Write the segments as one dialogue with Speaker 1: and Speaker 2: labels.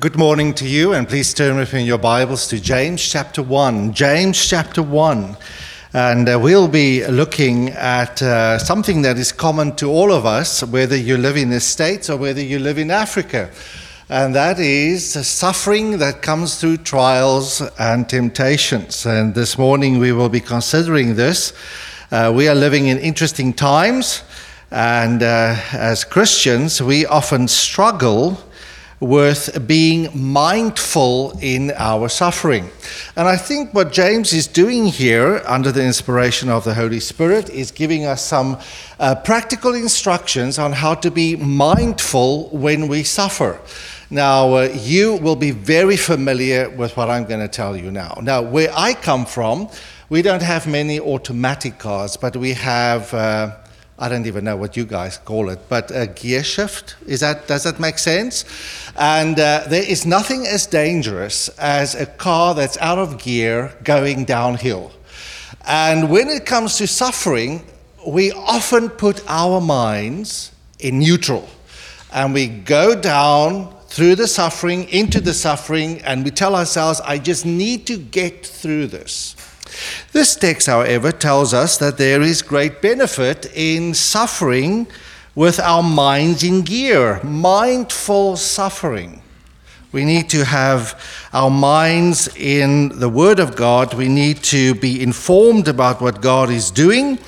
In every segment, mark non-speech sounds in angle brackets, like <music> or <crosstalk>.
Speaker 1: Good morning to you, and please turn with me in your Bibles to James chapter 1. James chapter 1. And uh, we'll be looking at uh, something that is common to all of us, whether you live in the States or whether you live in Africa. And that is suffering that comes through trials and temptations. And this morning we will be considering this. Uh, we are living in interesting times, and uh, as Christians, we often struggle with being mindful in our suffering. And I think what James is doing here, under the inspiration of the Holy Spirit, is giving us some uh, practical instructions on how to be mindful when we suffer. Now, uh, you will be very familiar with what I'm going to tell you now. Now, where I come from, we don't have many automatic cars, but we have. Uh, I don't even know what you guys call it, but a gear shift. Is that, does that make sense? And uh, there is nothing as dangerous as a car that's out of gear going downhill. And when it comes to suffering, we often put our minds in neutral and we go down through the suffering, into the suffering, and we tell ourselves, I just need to get through this. This text, however, tells us that there is great benefit in suffering with our minds in gear, mindful suffering. We need to have our minds in the Word of God. We need to be informed about what God is doing,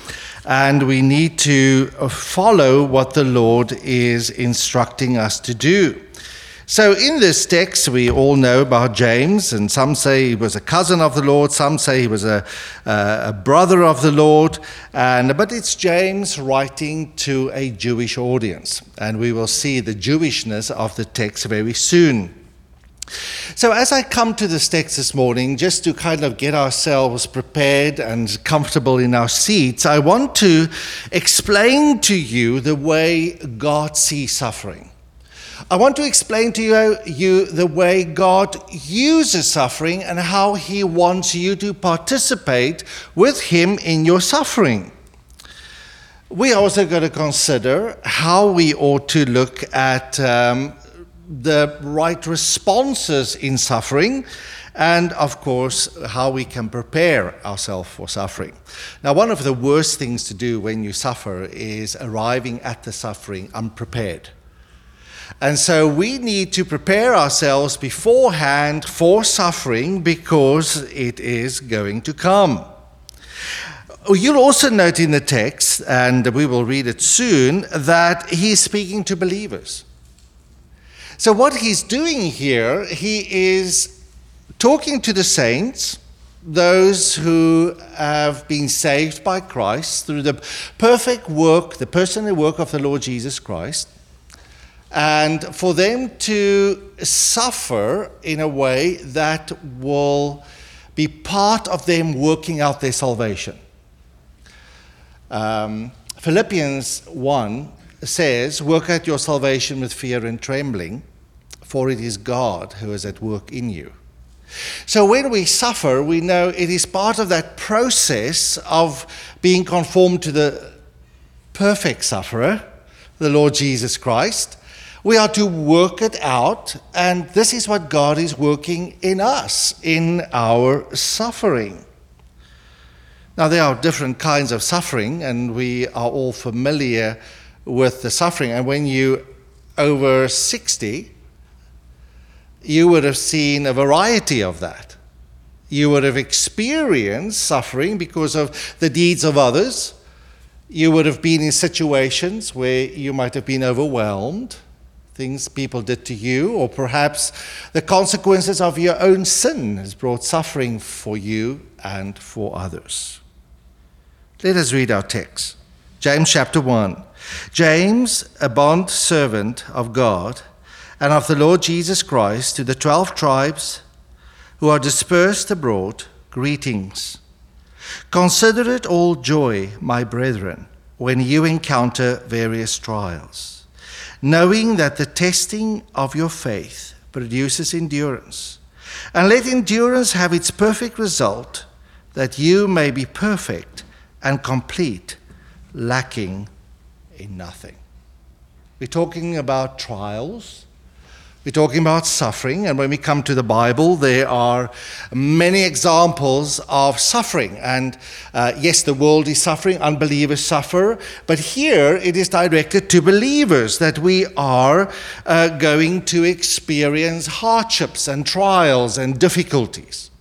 Speaker 1: and we need to follow what the Lord is instructing us to do. So, in this text, we all know about James, and some say he was a cousin of the Lord, some say he was a, a brother of the Lord, and, but it's James writing to a Jewish audience, and we will see the Jewishness of the text very soon. So, as I come to this text this morning, just to kind of get ourselves prepared and comfortable in our seats, I want to explain to you the way God sees suffering. I want to explain to you, you, the way God uses suffering and how He wants you to participate with Him in your suffering. We also got to consider how we ought to look at um, the right responses in suffering and of course how we can prepare ourselves for suffering. Now, one of the worst things to do when you suffer is arriving at the suffering unprepared. And so we need to prepare ourselves beforehand for suffering because it is going to come. You'll also note in the text, and we will read it soon, that he's speaking to believers. So, what he's doing here, he is talking to the saints, those who have been saved by Christ through the perfect work, the personal work of the Lord Jesus Christ and for them to suffer in a way that will be part of them working out their salvation. Um, Philippians 1 says, Work out your salvation with fear and trembling, for it is God who is at work in you. So when we suffer, we know it is part of that process of being conformed to the perfect sufferer, the Lord Jesus Christ we are to work it out, and this is what God is working in us, in our suffering. Now, there are different kinds of suffering, and we are all familiar with the suffering. And when you over 60, you would have seen a variety of that. You would have experienced suffering because of the deeds of others. You would have been in situations where you might have been overwhelmed things people did to you, or perhaps the consequences of your own sin has brought suffering for you and for others. Let us read our text. James chapter 1. James, a bond servant of God and of the Lord Jesus Christ, to the twelve tribes who are dispersed abroad, greetings. Consider it all joy, my brethren, when you encounter various trials knowing that the testing of your faith produces endurance. And let endurance have its perfect result, that you may be perfect and complete, lacking in nothing. We're talking about trials. We're talking about suffering, and when we come to the Bible, there are many examples of suffering. And uh, yes, the world is suffering, unbelievers suffer, but here it is directed to believers that we are uh, going to experience hardships and trials and difficulties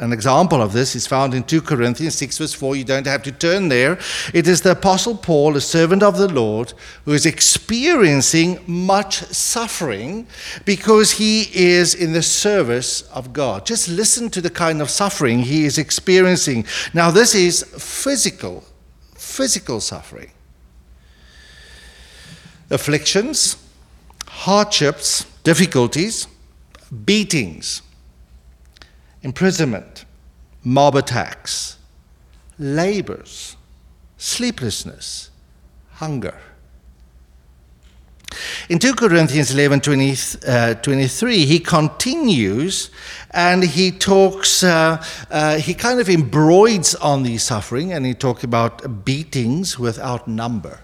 Speaker 1: an example of this is found in 2 Corinthians 6, verse 4. You don't have to turn there. It is the Apostle Paul, a servant of the Lord, who is experiencing much suffering because he is in the service of God. Just listen to the kind of suffering he is experiencing. Now, this is physical, physical suffering. Afflictions, hardships, difficulties, beatings imprisonment, mob attacks, labors, sleeplessness, hunger. In 2 Corinthians 11 20, uh, 23, he continues and he talks, uh, uh, he kind of embroids on the suffering and he talks about beatings without number.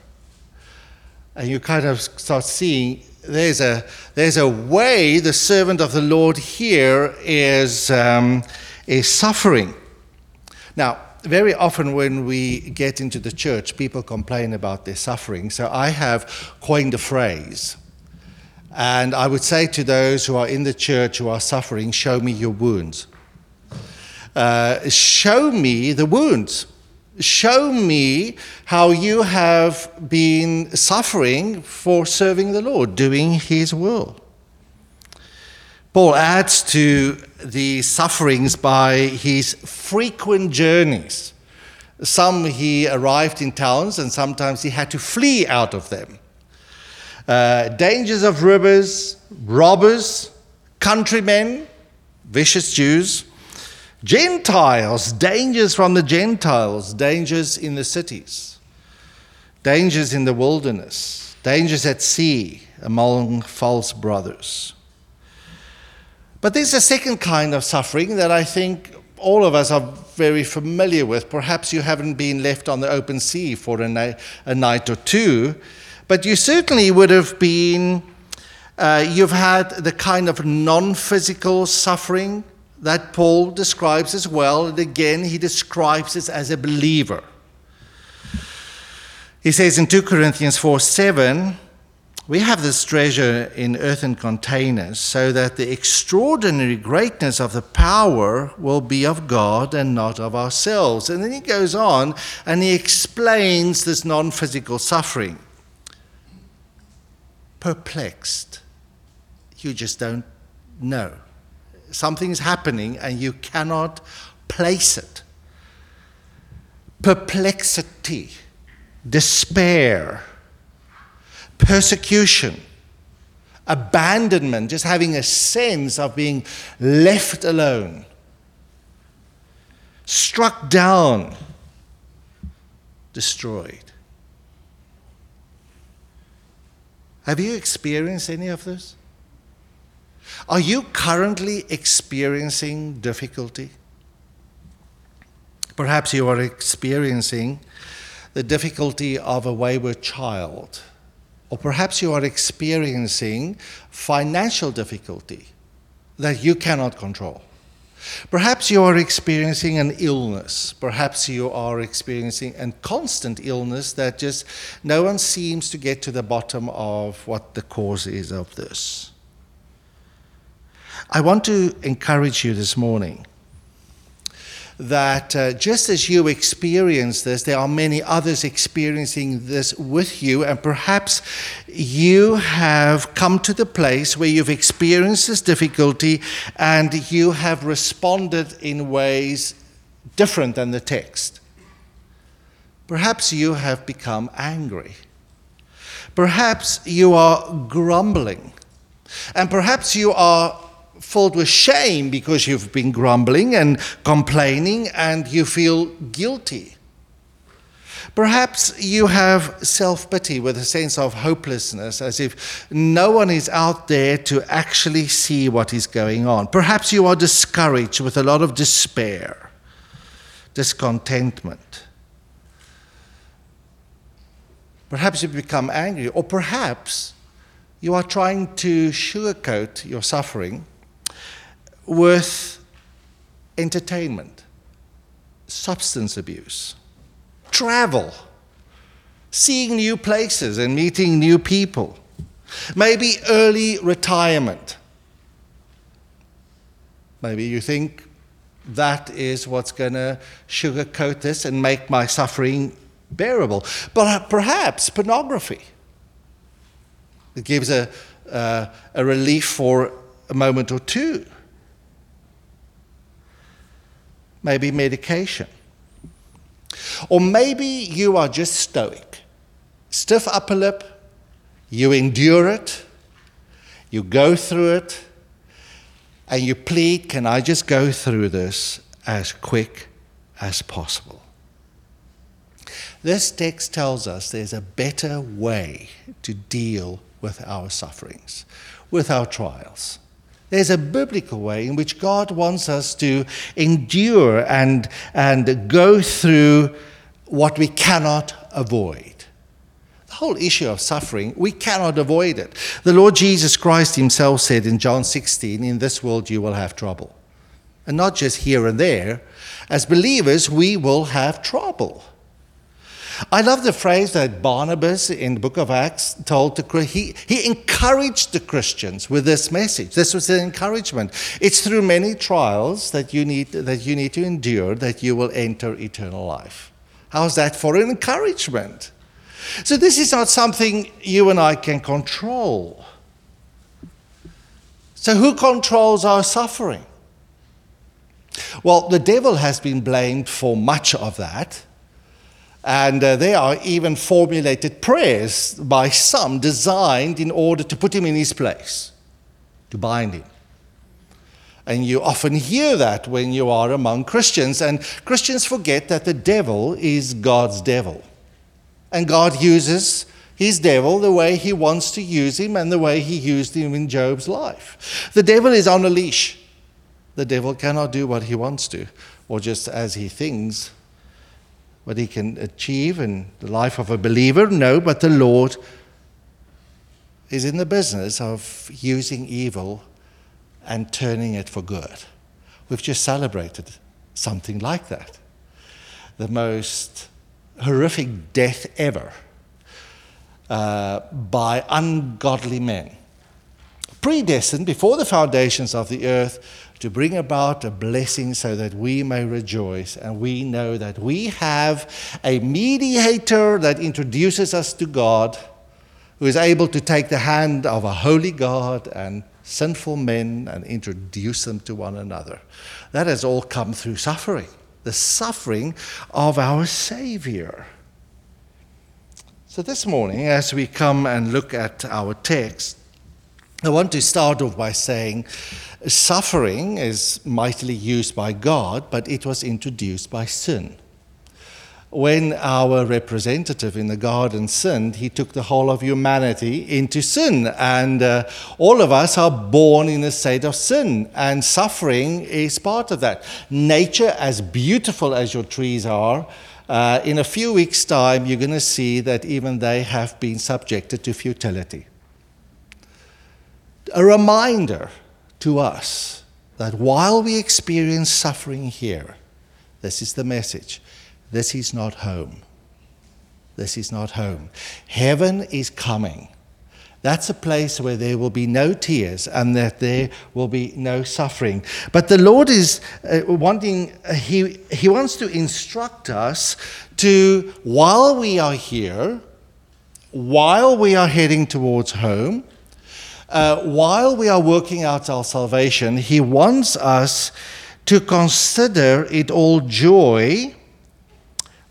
Speaker 1: And you kind of start seeing there's a, there's a way the servant of the Lord here is, um, is suffering. Now, very often when we get into the church, people complain about their suffering. So I have coined a phrase. And I would say to those who are in the church who are suffering, show me your wounds. Uh, show me the wounds. Show me how you have been suffering for serving the Lord, doing His will. Paul adds to the sufferings by his frequent journeys. Some he arrived in towns, and sometimes he had to flee out of them. Uh, dangers of rivers, robbers, countrymen, vicious Jews Gentiles, dangers from the Gentiles, dangers in the cities, dangers in the wilderness, dangers at sea among false brothers. But there's a second kind of suffering that I think all of us are very familiar with. Perhaps you haven't been left on the open sea for a, na- a night or two, but you certainly would have been, uh, you've had the kind of non physical suffering that Paul describes as well. And again, he describes it as a believer. He says in 2 Corinthians 4 7, we have this treasure in earthen containers so that the extraordinary greatness of the power will be of God and not of ourselves. And then he goes on and he explains this non physical suffering. Perplexed. You just don't know something's happening and you cannot place it. Perplexity, despair, persecution, abandonment, just having a sense of being left alone, struck down, destroyed. Have you experienced any of this? Are you currently experiencing difficulty? Perhaps you are experiencing the difficulty of a wayward child, or perhaps you are experiencing financial difficulty that you cannot control. Perhaps you are experiencing an illness. Perhaps you are experiencing a constant illness that just no one seems to get to the bottom of what the cause is of this. I want to encourage you this morning that uh, just as you experience this, there are many others experiencing this with you, and perhaps you have come to the place where you've experienced this difficulty and you have responded in ways different than the text. Perhaps you have become angry. Perhaps you are grumbling. And perhaps you are filled with shame because you've been grumbling and complaining and you feel guilty. Perhaps you have self pity with a sense of hopelessness, as if no one is out there to actually see what is going on. Perhaps you are discouraged with a lot of despair, discontentment. Perhaps you become angry, or perhaps you are trying to sugarcoat your suffering with entertainment, substance abuse, travel, seeing new places and meeting new people, maybe early retirement. Maybe you think that is what's going to sugarcoat this and make my suffering bearable. But perhaps pornography. It gives a, uh, a relief for a moment or two. Maybe medication. Or maybe you are just stoic. Stiff upper lip, you endure it, you go through it, and you plead, Can I just go through this as quick as possible? This text tells us there's a better way to deal with our sufferings, with our trials. There's a biblical way in which God wants us to endure and, and go through what we cannot avoid. The whole issue of suffering, we cannot avoid it. The Lord Jesus Christ himself said in John 16, In this world you will have trouble. And not just here and there. As believers, we will have trouble. I love the phrase that Barnabas in the book of Acts told to he, he encouraged the Christians with this message. This was an encouragement. It's through many trials that you need that you need to endure that you will enter eternal life. How's that for an encouragement? So this is not something you and I can control. So who controls our suffering? Well, the devil has been blamed for much of that. And uh, there are even formulated prayers by some designed in order to put him in his place, to bind him. And you often hear that when you are among Christians, and Christians forget that the devil is God's devil. And God uses his devil the way he wants to use him and the way he used him in Job's life. The devil is on a leash. The devil cannot do what he wants to, or just as he thinks what he can achieve in the life of a believer? No, but the Lord is in the business of using evil and turning it for good. We've just celebrated something like that. The most horrific death ever uh, by ungodly men. Predestined before the foundations of the earth to bring about a blessing so that we may rejoice. And we know that we have a mediator that introduces us to God, who is able to take the hand of a holy God and sinful men and introduce them to one another. That has all come through suffering, the suffering of our Savior. So, this morning, as we come and look at our text, I want to start off by saying suffering is mightily used by God, but it was introduced by sin. When our representative in the garden sinned, he took the whole of humanity into sin. And uh, all of us are born in a state of sin, and suffering is part of that. Nature, as beautiful as your trees are, uh, in a few weeks' time, you're going to see that even they have been subjected to futility a reminder to us that while we experience suffering here, this is the message this is not home. This is not home. Heaven is coming. That's a place where there will be no tears and that there will be no suffering. But the Lord is uh, wanting, uh, he, he wants to instruct us to, while we are here, while we are heading towards home, uh, while we are working out our salvation, He wants us to consider it all joy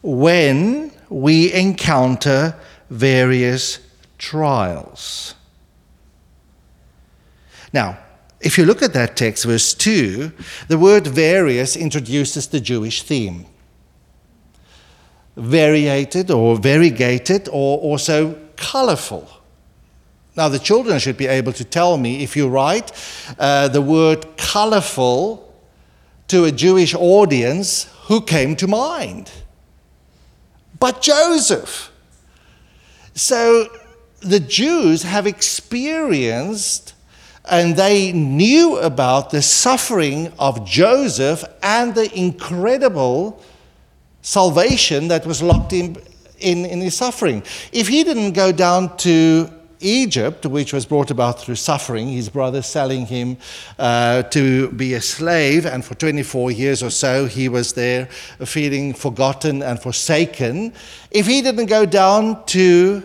Speaker 1: when we encounter various trials. Now, if you look at that text, verse 2, the word various introduces the Jewish theme. Variated or variegated or also colorful. Now, the children should be able to tell me if you write uh, the word colorful to a Jewish audience, who came to mind? But Joseph. So, the Jews have experienced and they knew about the suffering of Joseph and the incredible salvation that was locked in, in, in his suffering. If he didn't go down to Egypt, which was brought about through suffering, his brother selling him uh, to be a slave, and for 24 years or so he was there feeling forgotten and forsaken. If he didn't go down to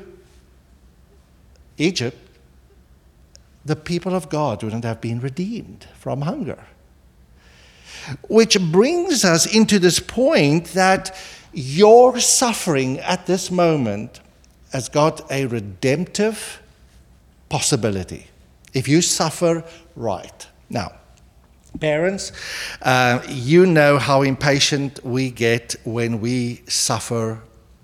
Speaker 1: Egypt, the people of God wouldn't have been redeemed from hunger. Which brings us into this point that your suffering at this moment has got a redemptive possibility if you suffer right. Now, parents, uh, you know how impatient we get when we suffer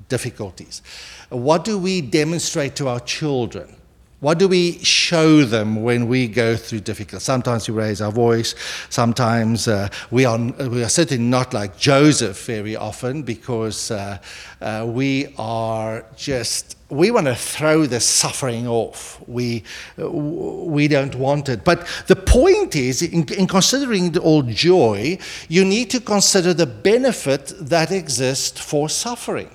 Speaker 1: difficulties. What do we demonstrate to our children? What do we show them when we go through difficult? Sometimes we raise our voice. Sometimes uh, we, are, we are certainly not like Joseph very often because uh, uh, we are just, we want to throw the suffering off. We, we don't want it. But the point is, in, in considering all joy, you need to consider the benefit that exists for suffering.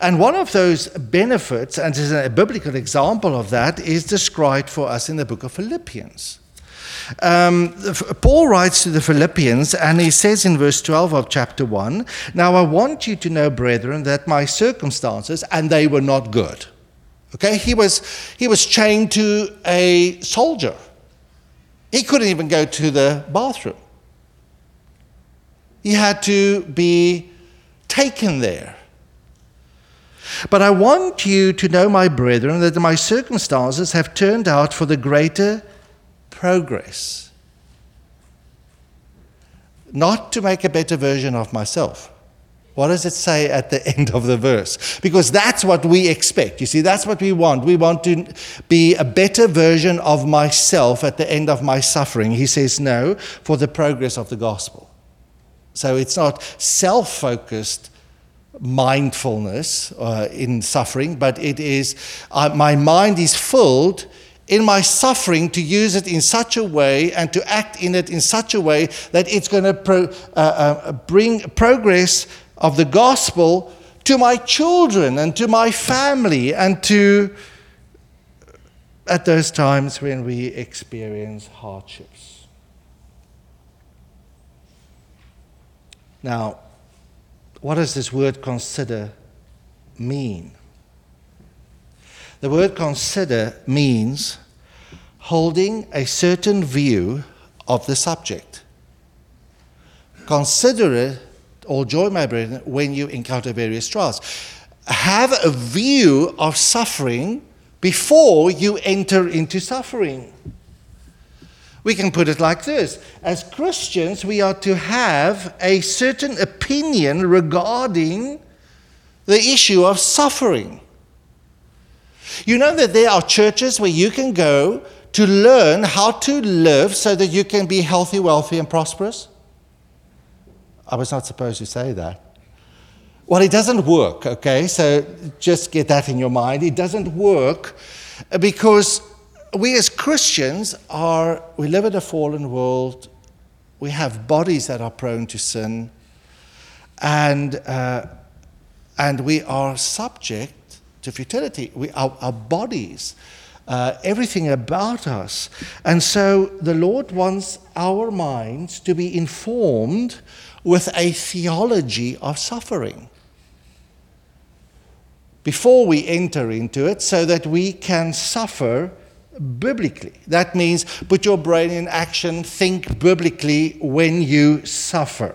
Speaker 1: And one of those benefits, and is a biblical example of that, is described for us in the book of Philippians. Um, Paul writes to the Philippians, and he says in verse 12 of chapter 1 Now I want you to know, brethren, that my circumstances, and they were not good. Okay, he was, he was chained to a soldier. He couldn't even go to the bathroom. He had to be taken there. But I want you to know, my brethren, that my circumstances have turned out for the greater progress. Not to make a better version of myself. What does it say at the <laughs> end of the verse? Because that's what we expect. You see, that's what we want. We want to be a better version of myself at the end of my suffering. He says, no, for the progress of the gospel. So it's not self focused mindfulness uh, in suffering, but it is uh, my mind is filled in my suffering to use it in such a way and to act in it in such a way that it's going to pro, uh, uh, bring progress of the gospel to my children and to my family and to at those times when we experience hardships. Now, what does this word consider mean? The word consider means holding a certain view of the subject. Consider it, all joy, my brethren, when you encounter various trials. Have a view of suffering before you enter into suffering. We can put it like this As Christians, we are to have a certain opinion regarding the issue of suffering. You know that there are churches where you can go to learn how to live so that you can be healthy, wealthy, and prosperous? I was not supposed to say that. Well, it doesn't work, okay? So just get that in your mind. It doesn't work because we as Christians are, we live in a fallen world. We have bodies that are prone to sin. And, uh, and we are subject to futility. We, our, our bodies, uh, everything about us. And so the Lord wants our minds to be informed with a theology of suffering before we enter into it so that we can suffer biblically. That means put your brain in action, think biblically when you suffer.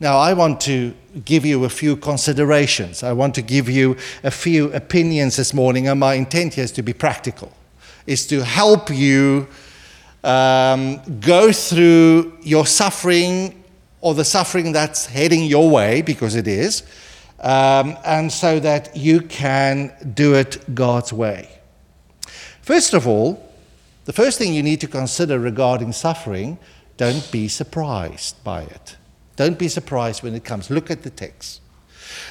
Speaker 1: Now, I want to give you a few considerations. I want to give you a few opinions this morning, and my intent here is to be practical, is to help you um, go through your suffering or the suffering that's heading your way, because it is, um, and so that you can do it God's way. First of all, the first thing you need to consider regarding suffering, don't be surprised by it. Don't be surprised when it comes. Look at the text.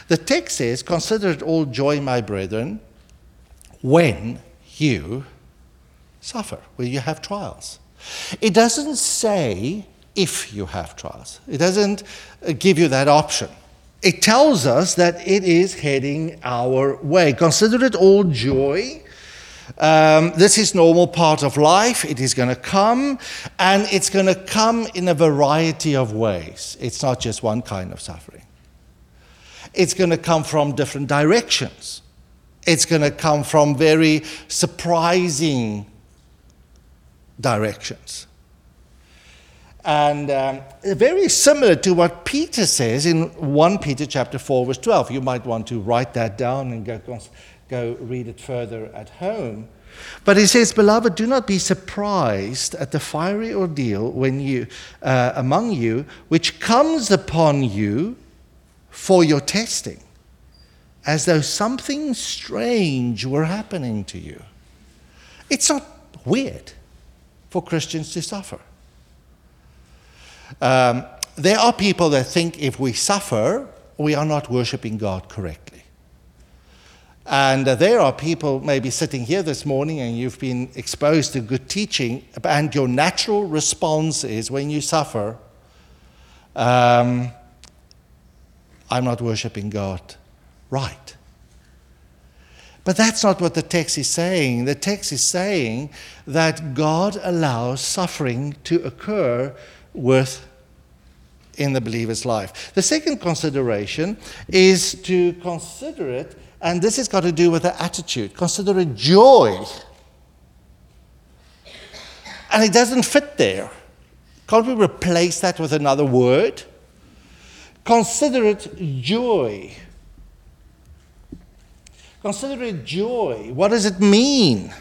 Speaker 1: The text says, Consider it all joy, my brethren, when you suffer, when you have trials. It doesn't say if you have trials, it doesn't uh, give you that option. It tells us that it is heading our way. Consider it all joy. Um, this is normal part of life. It is going to come, and it's going to come in a variety of ways. It's not just one kind of suffering. It's going to come from different directions. It's going to come from very surprising directions. And um, very similar to what Peter says in 1 Peter chapter 4, verse 12. You might want to write that down and go, go read it further at home. But he says, Beloved, do not be surprised at the fiery ordeal when you, uh, among you, which comes upon you for your testing, as though something strange were happening to you. It's not weird for Christians to suffer. Um, there are people that think if we suffer, we are not worshiping God correctly. And uh, there are people maybe sitting here this morning and you've been exposed to good teaching, and your natural response is when you suffer, um, I'm not worshiping God right. But that's not what the text is saying. The text is saying that God allows suffering to occur with in the believer's life. The second consideration is to consider it, and this has got to do with the attitude. Consider it joy. And it doesn't fit there. Can't we replace that with another word? Consider it joy. Consider it joy. What does it mean?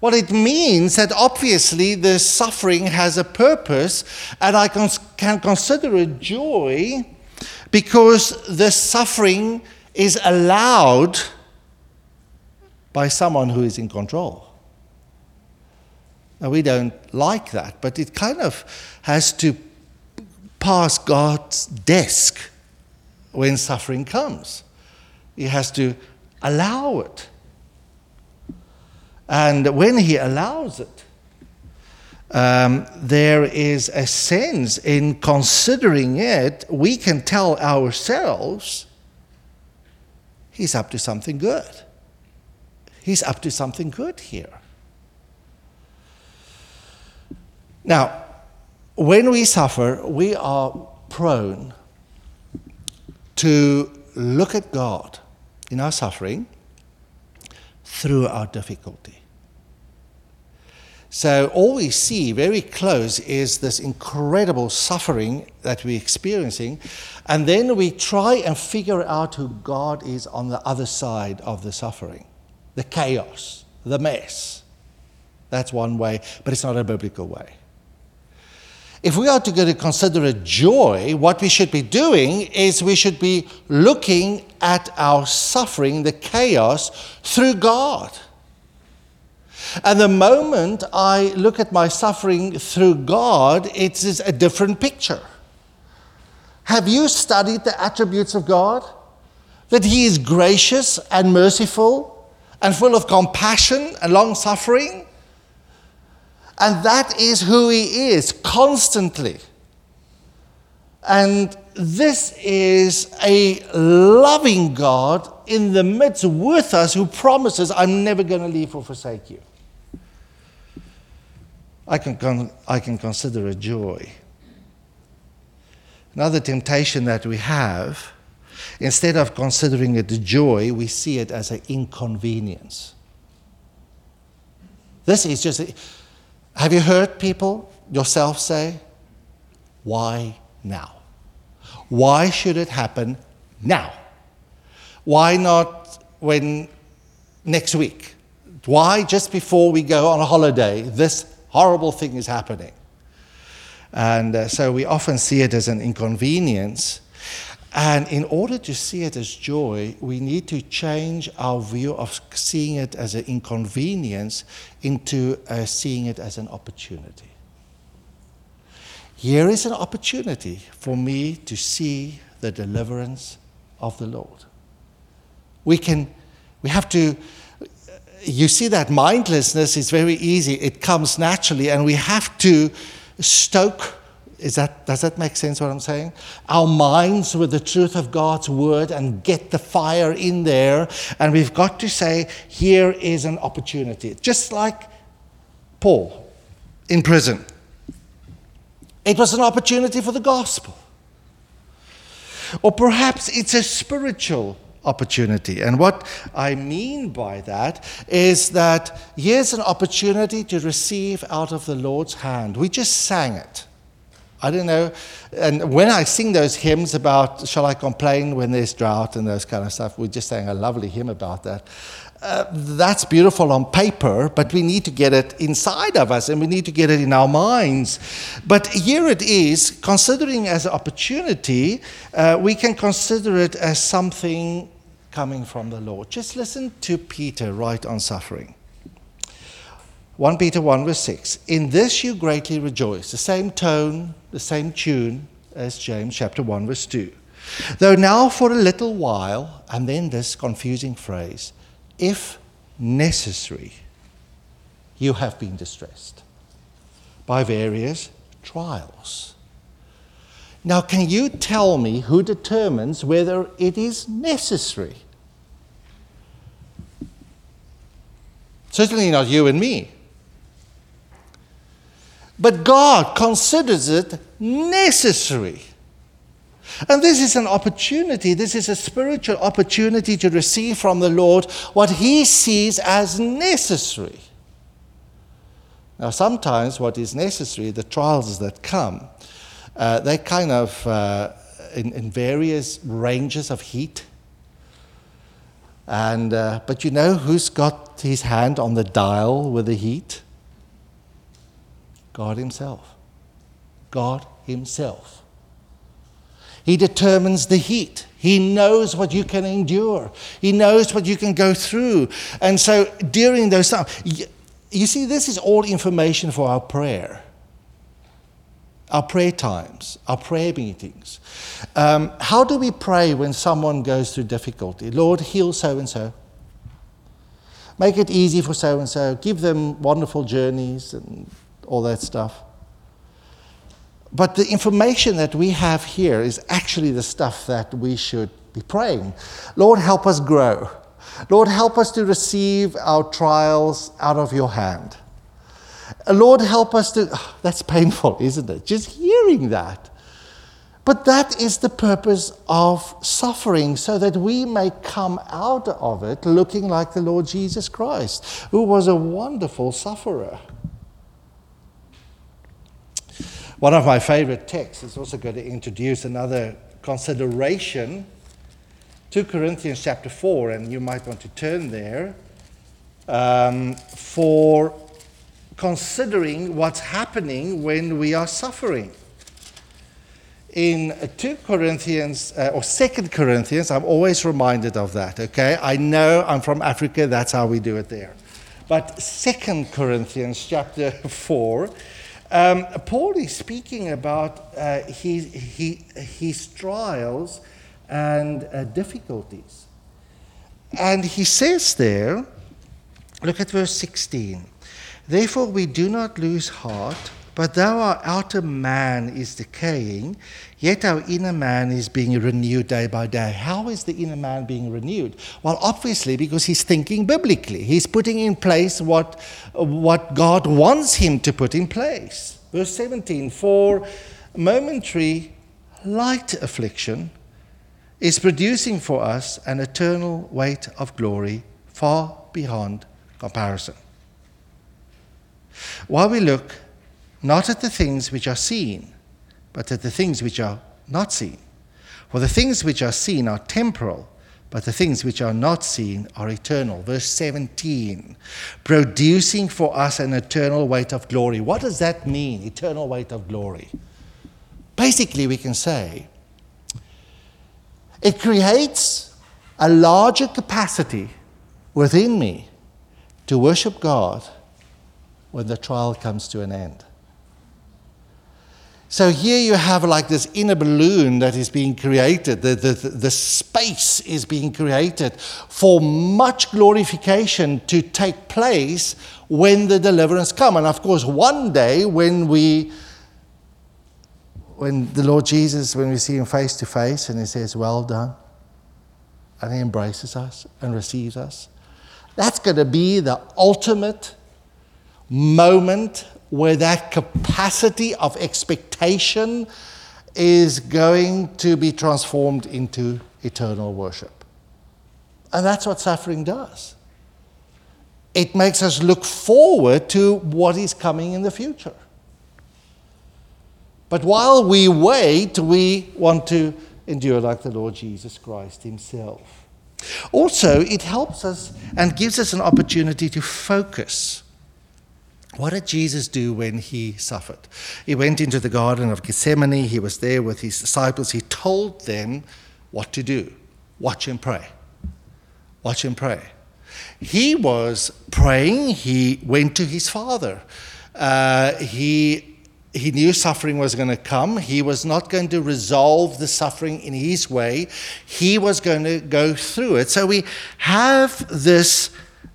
Speaker 1: Well, it means that obviously the suffering has a purpose, and I can consider it joy because the suffering is allowed by someone who is in control. Now, we don't like that, but it kind of has to pass God's desk when suffering comes. He has to allow it. And when he allows it, um, there is a sense in considering it, we can tell ourselves he's up to something good. He's up to something good here. Now, when we suffer, we are prone to look at God in our suffering through our difficulty. So, all we see very close is this incredible suffering that we're experiencing, and then we try and figure out who God is on the other side of the suffering the chaos, the mess. That's one way, but it's not a biblical way. If we are to, to consider a joy, what we should be doing is we should be looking at our suffering, the chaos, through God. And the moment I look at my suffering through God, it is a different picture. Have you studied the attributes of God? That He is gracious and merciful and full of compassion and long suffing? And that is who He is constantly. And this is a loving God in the midst with us who promises, I'm never going to leave or forsake you. I can, con- I can consider a joy. Another temptation that we have, instead of considering it a joy, we see it as an inconvenience. This is just. A, have you heard people yourself say, Why now? Why should it happen now? Why not when next week? Why just before we go on a holiday, this horrible thing is happening? And uh, so we often see it as an inconvenience. And in order to see it as joy, we need to change our view of seeing it as an inconvenience into uh, seeing it as an opportunity. Here is an opportunity for me to see the deliverance of the Lord. We can, We have to, you see, that mindlessness is very easy, it comes naturally, and we have to stoke. Is that, does that make sense what I'm saying? Our minds with the truth of God's word and get the fire in there. And we've got to say, here is an opportunity. Just like Paul in prison. It was an opportunity for the gospel. Or perhaps it's a spiritual opportunity. And what I mean by that is that here's an opportunity to receive out of the Lord's hand. We just sang it. I don't know. And when I sing those hymns about shall I complain when there's drought and those kind of stuff, we just sang a lovely hymn about that. Uh, that's beautiful on paper, but we need to get it inside of us and we need to get it in our minds. But here it is, considering as an opportunity, uh, we can consider it as something coming from the Lord. Just listen to Peter write on suffering. 1 Peter 1, verse 6. In this you greatly rejoice. The same tone, the same tune as James chapter 1, verse 2. Though now for a little while, and then this confusing phrase, if necessary, you have been distressed by various trials. Now, can you tell me who determines whether it is necessary? Certainly not you and me. But God considers it necessary. And this is an opportunity, this is a spiritual opportunity to receive from the Lord what He sees as necessary. Now, sometimes what is necessary, the trials that come, uh, they kind of uh, in, in, various ranges of heat. And, uh, but you know who's got his hand on the dial with the heat? God Himself. God Himself. He determines the heat. He knows what you can endure. He knows what you can go through. And so during those times, you see, this is all information for our prayer, our prayer times, our prayer meetings. Um, how do we pray when someone goes through difficulty? Lord, heal so and so. Make it easy for so and so. Give them wonderful journeys and all that stuff. But the information that we have here is actually the stuff that we should be praying. Lord, help us grow. Lord, help us to receive our trials out of your hand. Lord, help us to. Oh, that's painful, isn't it? Just hearing that. But that is the purpose of suffering, so that we may come out of it looking like the Lord Jesus Christ, who was a wonderful sufferer. One of my favorite texts is also going to introduce another consideration. 2 Corinthians chapter 4, and you might want to turn there um, for considering what's happening when we are suffering. In 2 Corinthians, uh, or 2 Corinthians, I'm always reminded of that, okay? I know I'm from Africa, that's how we do it there. But 2 Corinthians chapter <laughs> 4, um, Paul is speaking about uh, his, his trials and uh, difficulties. And he says there, look at verse 16. Therefore, we do not lose heart, but though our outer man is decaying, yet our inner man is being renewed day by day. How is the inner man being renewed? Well, obviously, because he's thinking biblically. He's putting in place what, what God wants him to put in place. Verse 17 For momentary light affliction is producing for us an eternal weight of glory far beyond comparison. While we look not at the things which are seen, but at the things which are not seen. For the things which are seen are temporal, but the things which are not seen are eternal. Verse 17, producing for us an eternal weight of glory. What does that mean, eternal weight of glory? Basically, we can say it creates a larger capacity within me to worship God when the trial comes to an end. So here you have like this inner balloon that is being created. The, the, the space is being created for much glorification to take place when the deliverance come. And of course, one day when we when the Lord Jesus, when we see him face to face and he says, Well done, and he embraces us and receives us, that's going to be the ultimate moment where that capacity of expectation is going to be transformed into eternal worship. And that's what suffering does. It makes us look forward to what is coming in the future. But while we wait, we want to endure like the Lord Jesus Christ Himself. Also, it helps us and gives us an opportunity to focus what did Jesus do when he suffered? He went into the Garden of Gethsemane. He was there with his disciples. He told them what to do watch and pray. Watch and pray. He was praying. He went to his Father. Uh, he, he knew suffering was going to come. He was not going to resolve the suffering in his way, he was going to go through it. So we have this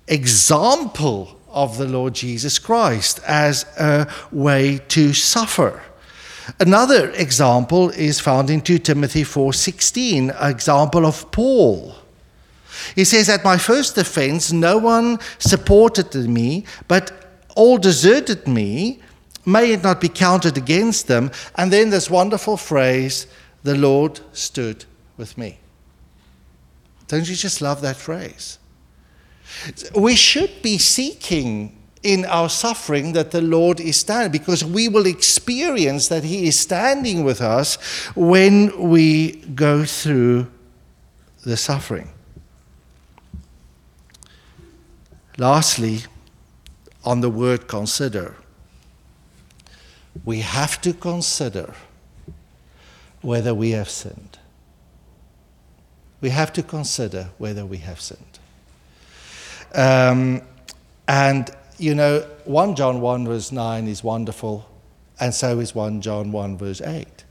Speaker 1: example of the Lord Jesus Christ as a way to suffer. Another example is found in 2 Timothy 4:16, an example of Paul. He says, At my first offense, no one supported me, but all deserted me. May it not be counted against them. And then this wonderful phrase, the Lord stood with me. Don't you just love that phrase? We should be seeking in our suffering that the Lord is standing because we will experience that He is standing with us when we go through the suffering. Lastly, on the word consider, we have to consider whether we have sinned. We have to consider whether we have sinned. Um, and, you know, 1 John 1 verse 9 is wonderful, and so is 1 John 1 verse 8.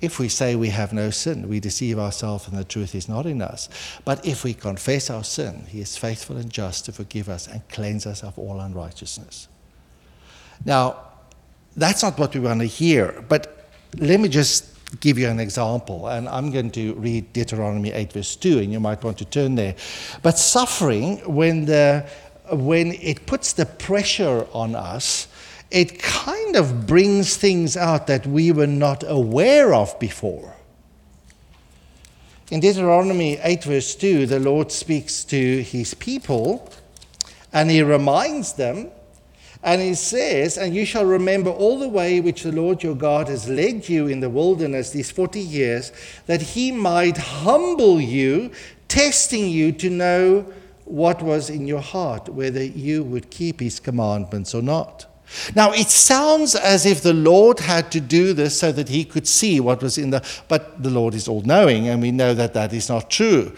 Speaker 1: If we say we have no sin, we deceive ourselves and the truth is not in us. But if we confess our sin, he is faithful and just to forgive us and cleanse us of all unrighteousness. Now, that's not what we want to hear, but let me just give you an example, and I'm going to read Deuteronomy 8, verse 2, and you might want to turn there. But suffering, when, the, when it puts the pressure on us, it kind of brings things out that we were not aware of before. In Deuteronomy 8, verse 2, the Lord speaks to his people and he reminds them and he says, And you shall remember all the way which the Lord your God has led you in the wilderness these 40 years, that he might humble you, testing you to know what was in your heart, whether you would keep his commandments or not. Now, it sounds as if the Lord had to do this so that he could see what was in the, but the Lord is all knowing, and we know that that is not true.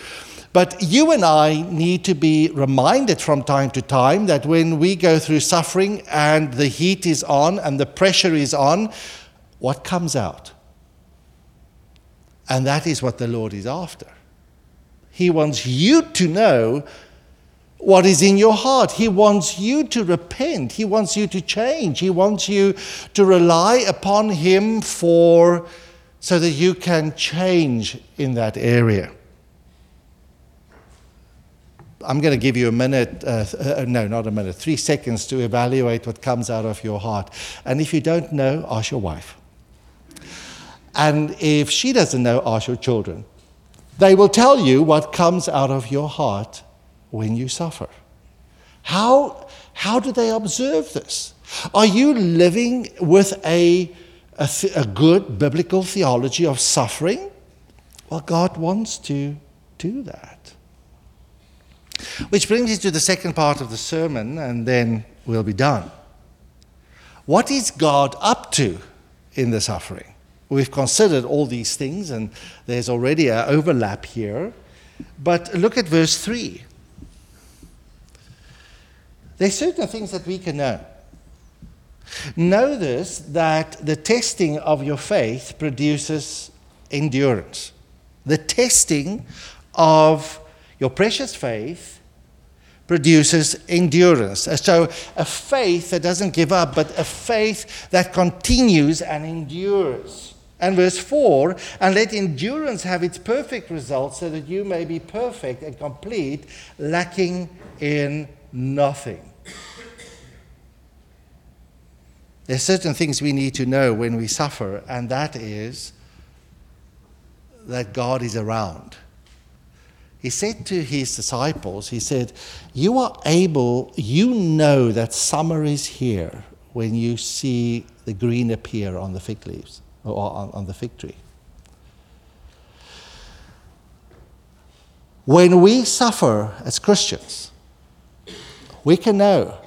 Speaker 1: But you and I need to be reminded from time to time that when we go through suffering and the heat is on and the pressure is on, what comes out? And that is what the Lord is after. He wants you to know what is in your heart. He wants you to repent. He wants you to change. He wants you to rely upon Him for so that you can change in that area. I'm going to give you a minute, uh, uh, no, not a minute, three seconds to evaluate what comes out of your heart. And if you don't know, ask your wife. And if she doesn't know, ask your children. They will tell you what comes out of your heart when you suffer. How, how do they observe this? Are you living with a, a, th- a good biblical theology of suffering? Well, God wants to do that. Which brings us to the second part of the sermon, and then we'll be done. What is God up to in the suffering? We've considered all these things, and there's already an overlap here. But look at verse 3. There's certain things that we can know. Know this that the testing of your faith produces endurance. The testing of your precious faith produces endurance. So, a faith that doesn't give up, but a faith that continues and endures. And verse 4 and let endurance have its perfect result, so that you may be perfect and complete, lacking in nothing. There are certain things we need to know when we suffer, and that is that God is around. He said to his disciples, He said, You are able, you know that summer is here when you see the green appear on the fig leaves or on, on the fig tree. When we suffer as Christians, we can know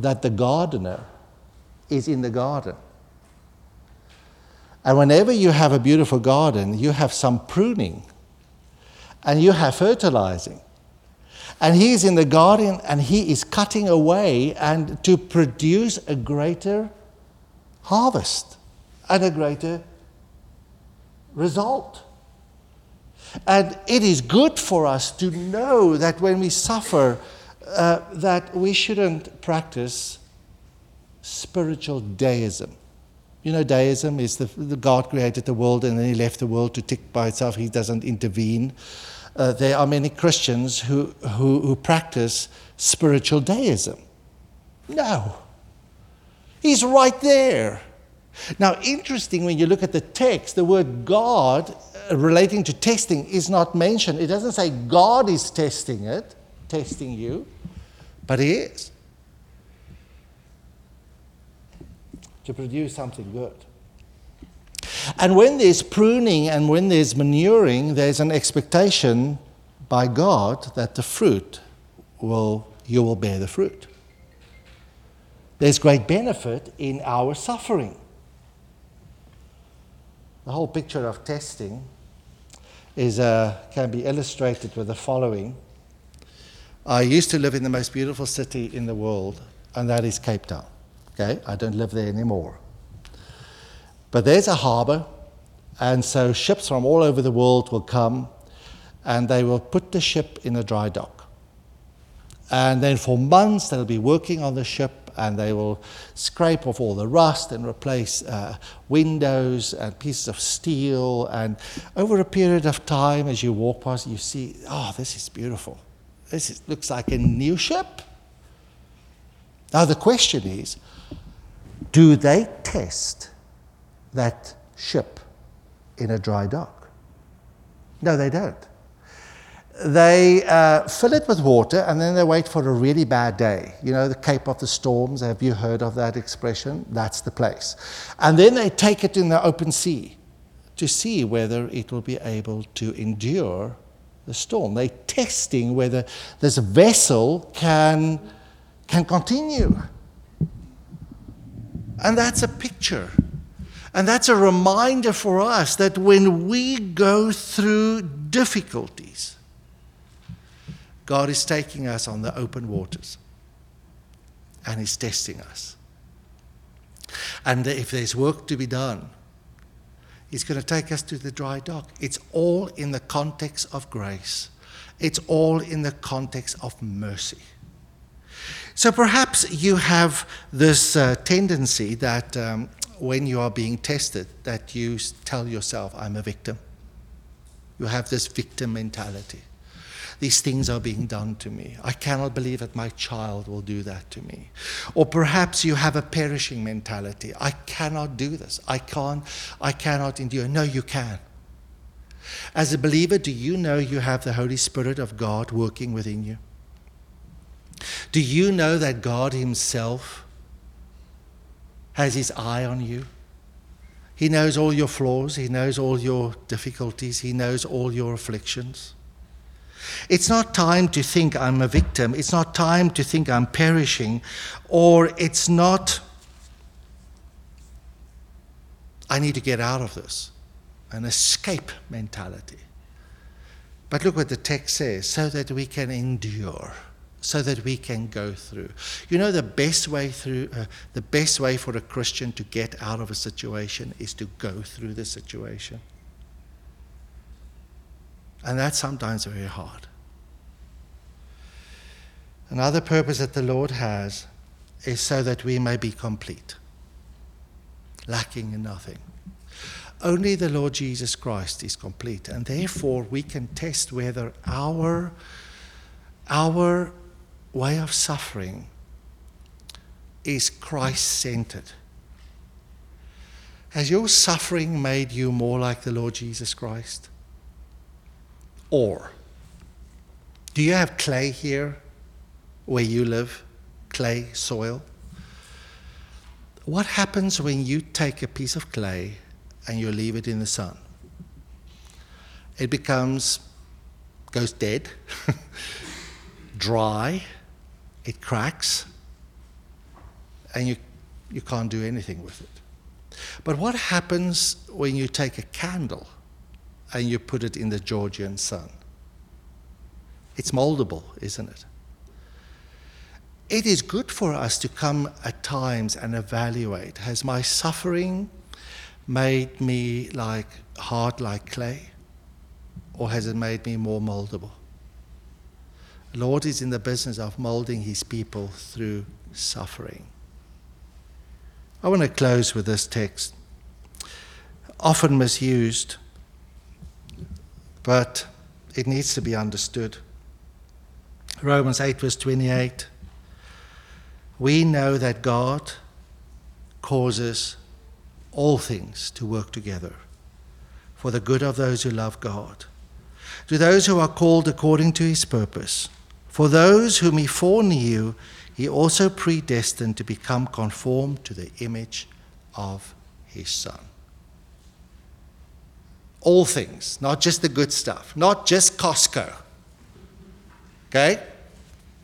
Speaker 1: that the gardener is in the garden. And whenever you have a beautiful garden, you have some pruning and you have fertilizing. And he is in the garden and he is cutting away and to produce a greater harvest and a greater result. And it is good for us to know that when we suffer, uh, that we shouldn't practice spiritual deism. You know, deism is the, the, God created the world and then he left the world to tick by itself. He doesn't intervene. Uh, there are many Christians who, who, who practice spiritual deism. No. He's right there. Now, interesting when you look at the text, the word God uh, relating to testing is not mentioned. It doesn't say God is testing it, testing you, but He is. to produce something good. And when there's pruning and when there's manuring, there's an expectation by God that the fruit will, you will bear the fruit. There's great benefit in our suffering. The whole picture of testing is, uh, can be illustrated with the following. I used to live in the most beautiful city in the world, and that is Cape Town. Okay, I don't live there anymore. But there's a harbor, and so ships from all over the world will come and they will put the ship in a dry dock. And then for months they'll be working on the ship and they will scrape off all the rust and replace uh, windows and pieces of steel. And over a period of time, as you walk past, you see, oh, this is beautiful. This is, looks like a new ship. Now, the question is do they test that ship in a dry dock? No, they don't. They uh, fill it with water and then they wait for a really bad day. You know, the Cape of the Storms, have you heard of that expression? That's the place. And then they take it in the open sea to see whether it will be able to endure the storm. They're testing whether this vessel can, can continue. And that's a picture. And that's a reminder for us that when we go through difficulties, God is taking us on the open waters and He's testing us. And if there's work to be done, He's going to take us to the dry dock. It's all in the context of grace, it's all in the context of mercy. So perhaps you have this uh, tendency that um, when you are being tested, that you tell yourself, I'm a victim. You have this victim mentality. These things are being done to me. I cannot believe that my child will do that to me. Or perhaps you have a perishing mentality. I cannot do this. I can't, I cannot endure. No, you can. As a believer, do you know you have the Holy Spirit of God working within you? Do you know that God Himself has His eye on you? He knows all your flaws, He knows all your difficulties, He knows all your afflictions. It's not time to think I'm a victim, it's not time to think I'm perishing, or it's not, I need to get out of this, an escape mentality. But look what the text says so that we can endure so that we can go through. You know, the best way through, uh, the best way for a Christian to get out of a situation is to go through the situation. And that's sometimes very hard. Another purpose that the Lord has is so that we may be complete, lacking in nothing. Only the Lord Jesus Christ is complete, and therefore we can test whether our, our way of suffering is Christ centered. Has your suffering made you more like the Lord Jesus Christ? Or do you have clay here where you live? Clay, soil? What happens when you take a piece of clay and you leave it in the sun? It becomes, goes dead, <laughs> dry, it cracks, and you, you can't do anything with it. But what happens when you take a candle and you put it in the Georgian sun? It's moldable, isn't it? It is good for us to come at times and evaluate has my suffering made me like hard like clay, or has it made me more moldable? Lord is in the business of molding his people through suffering. I want to close with this text. Often misused, but it needs to be understood. Romans 8, verse 28. We know that God causes all things to work together for the good of those who love God, to those who are called according to his purpose. For those whom he foreknew, he also predestined to become conformed to the image of his Son. All things, not just the good stuff, not just Costco. Okay?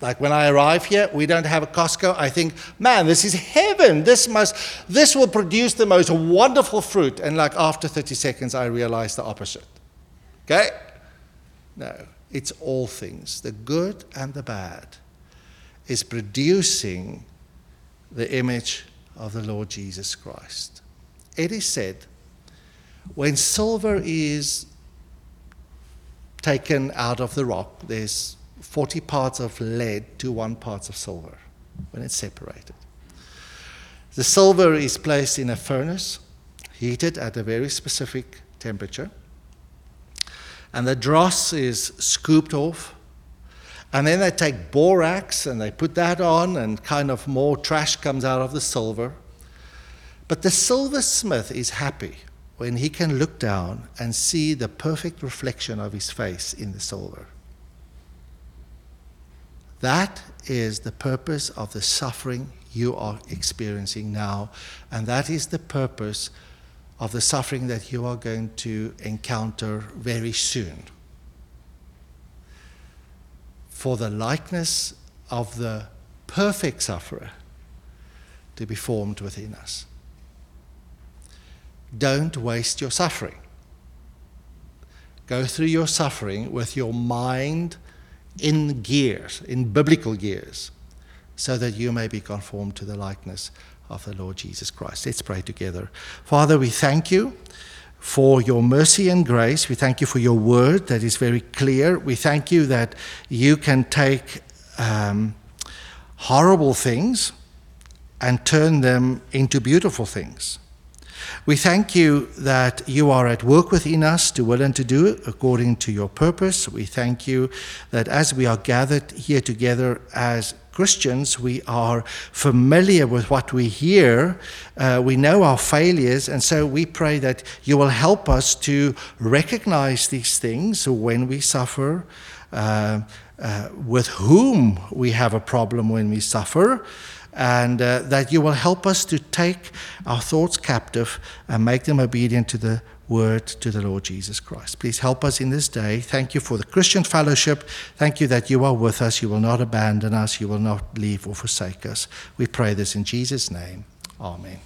Speaker 1: Like when I arrive here, we don't have a Costco. I think, man, this is heaven. This must, this will produce the most wonderful fruit. And like after 30 seconds, I realize the opposite. Okay? No. It's all things, the good and the bad, is producing the image of the Lord Jesus Christ. It is said when silver is taken out of the rock, there's 40 parts of lead to one part of silver when it's separated. The silver is placed in a furnace, heated at a very specific temperature and the dross is scooped off. And then they take borax and they put that on, and kind of more trash comes out of the silver. But the silversmith is happy when he can look down and see the perfect reflection of his face in the silver. That is the purpose of the suffering you are experiencing now, and that is the purpose of the suffering that you are going to encounter very soon. For the likeness of the perfect sufferer to be formed within us. Don't waste your suffering. Go through your suffering with your mind in gears, in biblical gears, so that you may be conformed to the likeness of the Lord Jesus Christ. Let's pray together. Father, we thank you for your mercy and grace. We thank you for your word that is very clear. We thank you that you can take um, horrible things and turn them into beautiful things. We thank you that you are at work within us to will and to do according to your purpose. We thank you that as we are gathered here together as Christians, we are familiar with what we hear. Uh, we know our failures, and so we pray that you will help us to recognize these things when we suffer, uh, uh, with whom we have a problem when we suffer, and uh, that you will help us to take our thoughts captive and make them obedient to the word to the Lord Jesus Christ. Please help us in this day. Thank you for the Christian fellowship. Thank you that you are with us. You will not abandon us. You will not leave or forsake us. We pray this in Jesus' name. Amen.